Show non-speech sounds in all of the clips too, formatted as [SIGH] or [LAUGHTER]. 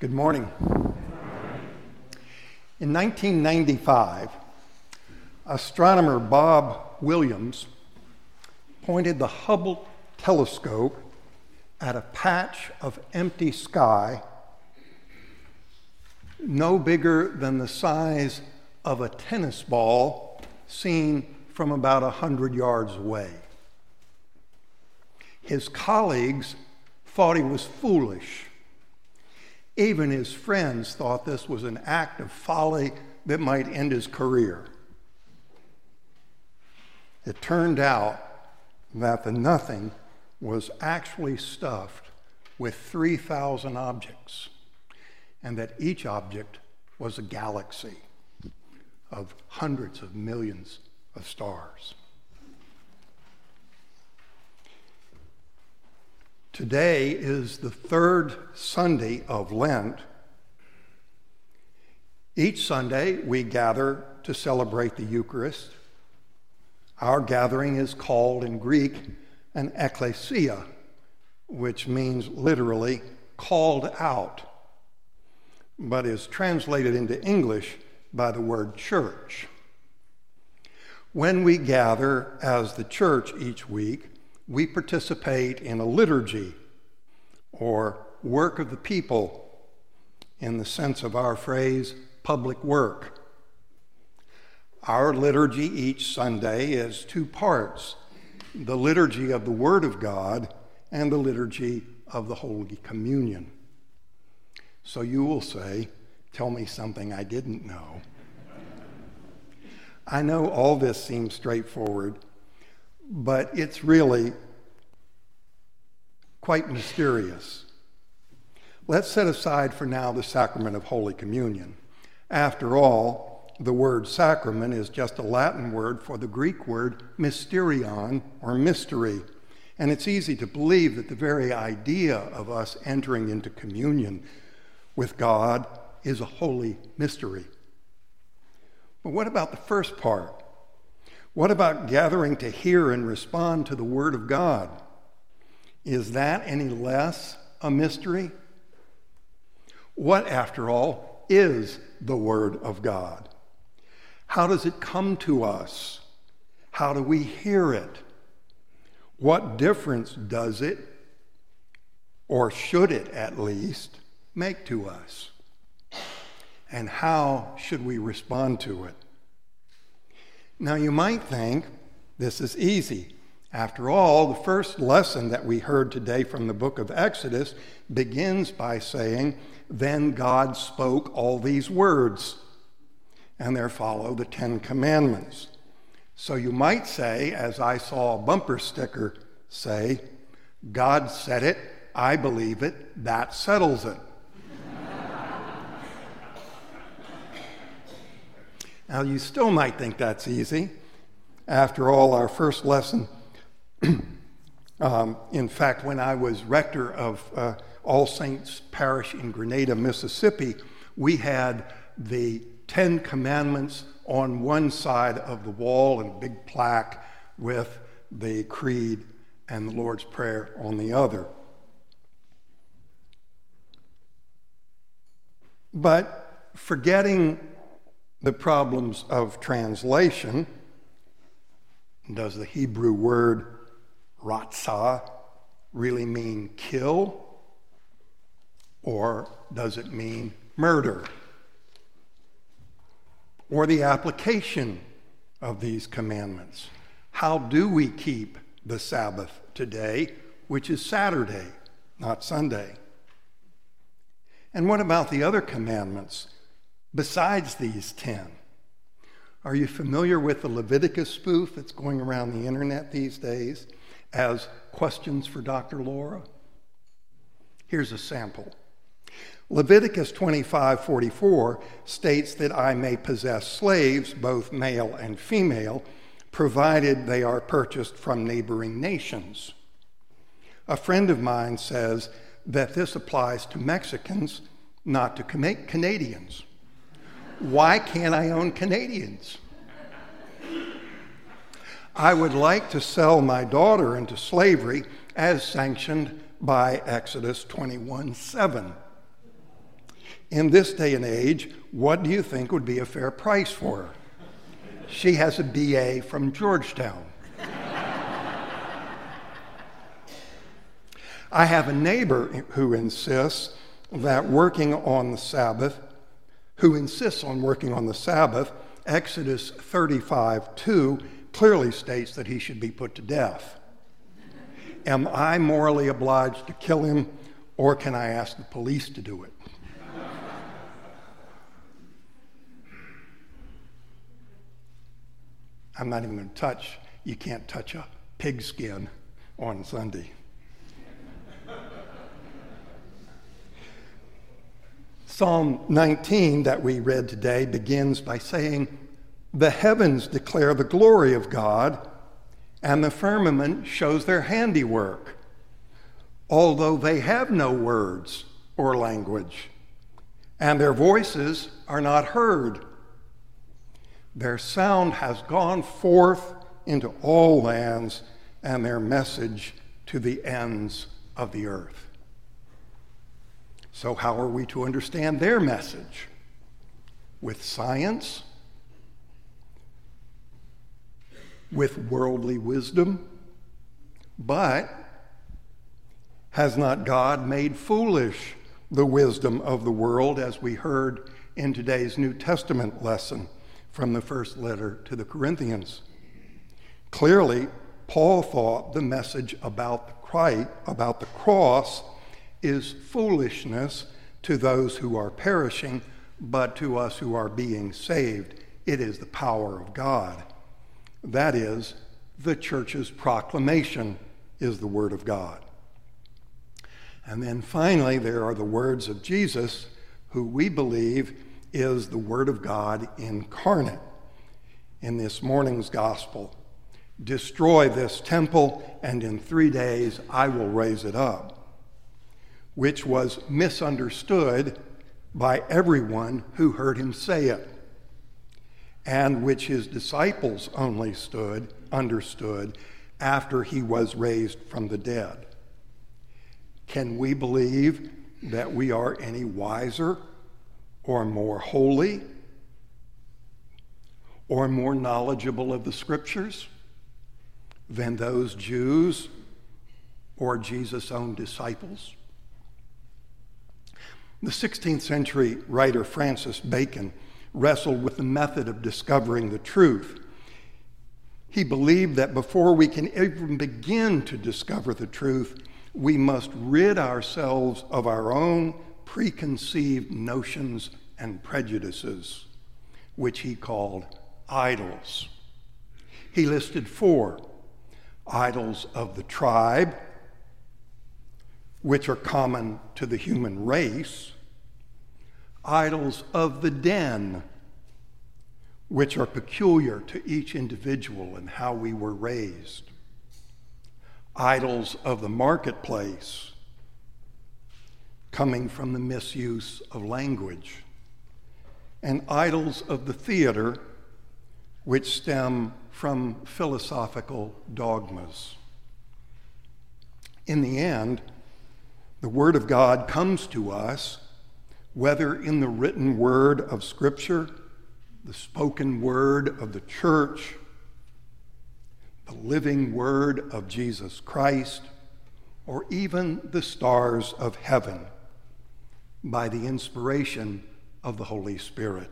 Good morning. In 1995, astronomer Bob Williams pointed the Hubble telescope at a patch of empty sky no bigger than the size of a tennis ball seen from about 100 yards away. His colleagues thought he was foolish. Even his friends thought this was an act of folly that might end his career. It turned out that the nothing was actually stuffed with 3,000 objects, and that each object was a galaxy of hundreds of millions of stars. Today is the third Sunday of Lent. Each Sunday, we gather to celebrate the Eucharist. Our gathering is called in Greek an ecclesia, which means literally called out, but is translated into English by the word church. When we gather as the church each week, we participate in a liturgy or work of the people in the sense of our phrase, public work. Our liturgy each Sunday is two parts the liturgy of the Word of God and the liturgy of the Holy Communion. So you will say, Tell me something I didn't know. I know all this seems straightforward, but it's really quite mysterious. Let's set aside for now the sacrament of Holy Communion. After all, the word sacrament is just a Latin word for the Greek word mysterion, or mystery. And it's easy to believe that the very idea of us entering into communion with God is a holy mystery. But what about the first part? What about gathering to hear and respond to the Word of God? Is that any less a mystery? What, after all, is the Word of God? How does it come to us? How do we hear it? What difference does it, or should it at least, make to us? And how should we respond to it? Now, you might think this is easy. After all, the first lesson that we heard today from the book of Exodus begins by saying, Then God spoke all these words, and there follow the Ten Commandments. So you might say, as I saw a bumper sticker say, God said it, I believe it, that settles it. Now, you still might think that's easy. After all, our first lesson, [CLEARS THROAT] um, in fact, when I was rector of uh, All Saints Parish in Grenada, Mississippi, we had the Ten Commandments on one side of the wall and a big plaque with the Creed and the Lord's Prayer on the other. But forgetting the problems of translation. Does the Hebrew word ratzah really mean kill? Or does it mean murder? Or the application of these commandments. How do we keep the Sabbath today, which is Saturday, not Sunday? And what about the other commandments besides these 10. Are you familiar with the Leviticus spoof that's going around the internet these days as questions for Dr. Laura? Here's a sample. Leviticus 25:44 states that I may possess slaves, both male and female, provided they are purchased from neighboring nations. A friend of mine says that this applies to Mexicans, not to Canadians. Why can't I own Canadians? I would like to sell my daughter into slavery as sanctioned by Exodus 21 7. in this day and age, what do you think would be a fair price for her? She has a BA from Georgetown. I have a neighbor who insists that working on the Sabbath, who insists on working on the Sabbath, Exodus 35 2 clearly states that he should be put to death. Am I morally obliged to kill him, or can I ask the police to do it? I'm not even going to touch, you can't touch a pigskin on Sunday. Psalm 19 that we read today begins by saying, The heavens declare the glory of God, and the firmament shows their handiwork, although they have no words or language, and their voices are not heard. Their sound has gone forth into all lands, and their message to the ends of the earth. So, how are we to understand their message? With science? With worldly wisdom? But has not God made foolish the wisdom of the world, as we heard in today's New Testament lesson from the first letter to the Corinthians? Clearly, Paul thought the message about the, Christ, about the cross is foolishness to those who are perishing, but to us who are being saved, it is the power of God. That is, the church's proclamation is the Word of God. And then finally, there are the words of Jesus, who we believe is the Word of God incarnate in this morning's gospel. Destroy this temple, and in three days I will raise it up which was misunderstood by everyone who heard him say it, and which his disciples only stood, understood after he was raised from the dead. Can we believe that we are any wiser or more holy or more knowledgeable of the scriptures than those Jews or Jesus' own disciples? The 16th century writer Francis Bacon wrestled with the method of discovering the truth. He believed that before we can even begin to discover the truth, we must rid ourselves of our own preconceived notions and prejudices, which he called idols. He listed four idols of the tribe, which are common to the human race, idols of the den, which are peculiar to each individual and how we were raised, idols of the marketplace, coming from the misuse of language, and idols of the theater, which stem from philosophical dogmas. In the end, the Word of God comes to us whether in the written word of Scripture, the spoken word of the church, the living word of Jesus Christ, or even the stars of heaven by the inspiration of the Holy Spirit.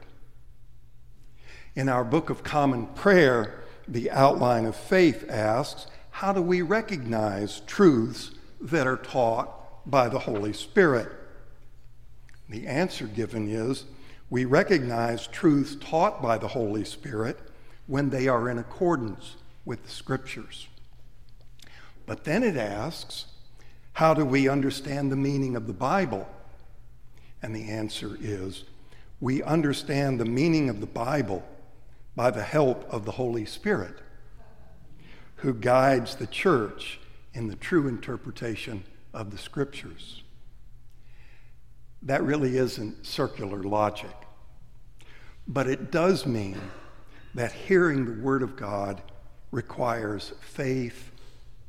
In our Book of Common Prayer, the outline of faith asks how do we recognize truths that are taught by the Holy Spirit? The answer given is we recognize truths taught by the Holy Spirit when they are in accordance with the Scriptures. But then it asks, how do we understand the meaning of the Bible? And the answer is, we understand the meaning of the Bible by the help of the Holy Spirit, who guides the church in the true interpretation of the Scriptures that really isn't circular logic. But it does mean that hearing the Word of God requires faith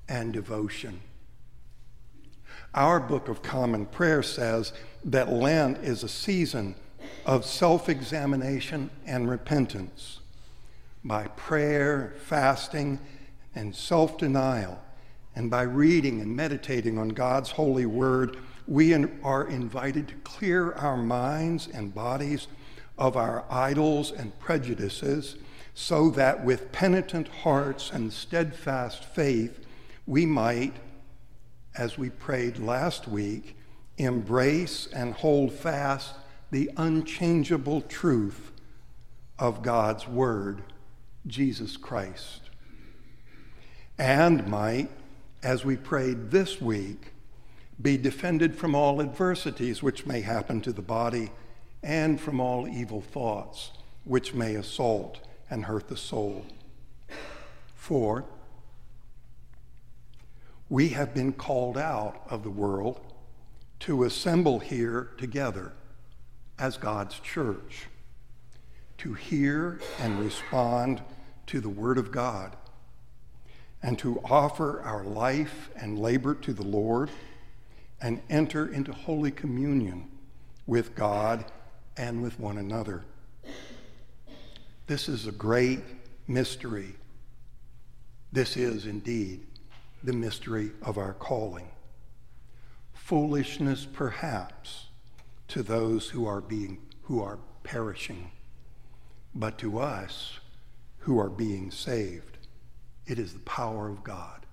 and devotion. Our Book of Common Prayer says that Lent is a season of self examination and repentance. By prayer, fasting, and self denial, and by reading and meditating on God's holy word, we are invited to clear our minds and bodies of our idols and prejudices so that with penitent hearts and steadfast faith, we might, as we prayed last week, embrace and hold fast the unchangeable truth of God's Word, Jesus Christ. And might, as we prayed this week, be defended from all adversities which may happen to the body and from all evil thoughts which may assault and hurt the soul. For we have been called out of the world to assemble here together as God's church, to hear and respond to the Word of God, and to offer our life and labor to the Lord and enter into Holy Communion with God and with one another. This is a great mystery. This is indeed the mystery of our calling. Foolishness, perhaps, to those who are being who are perishing, but to us who are being saved, it is the power of God.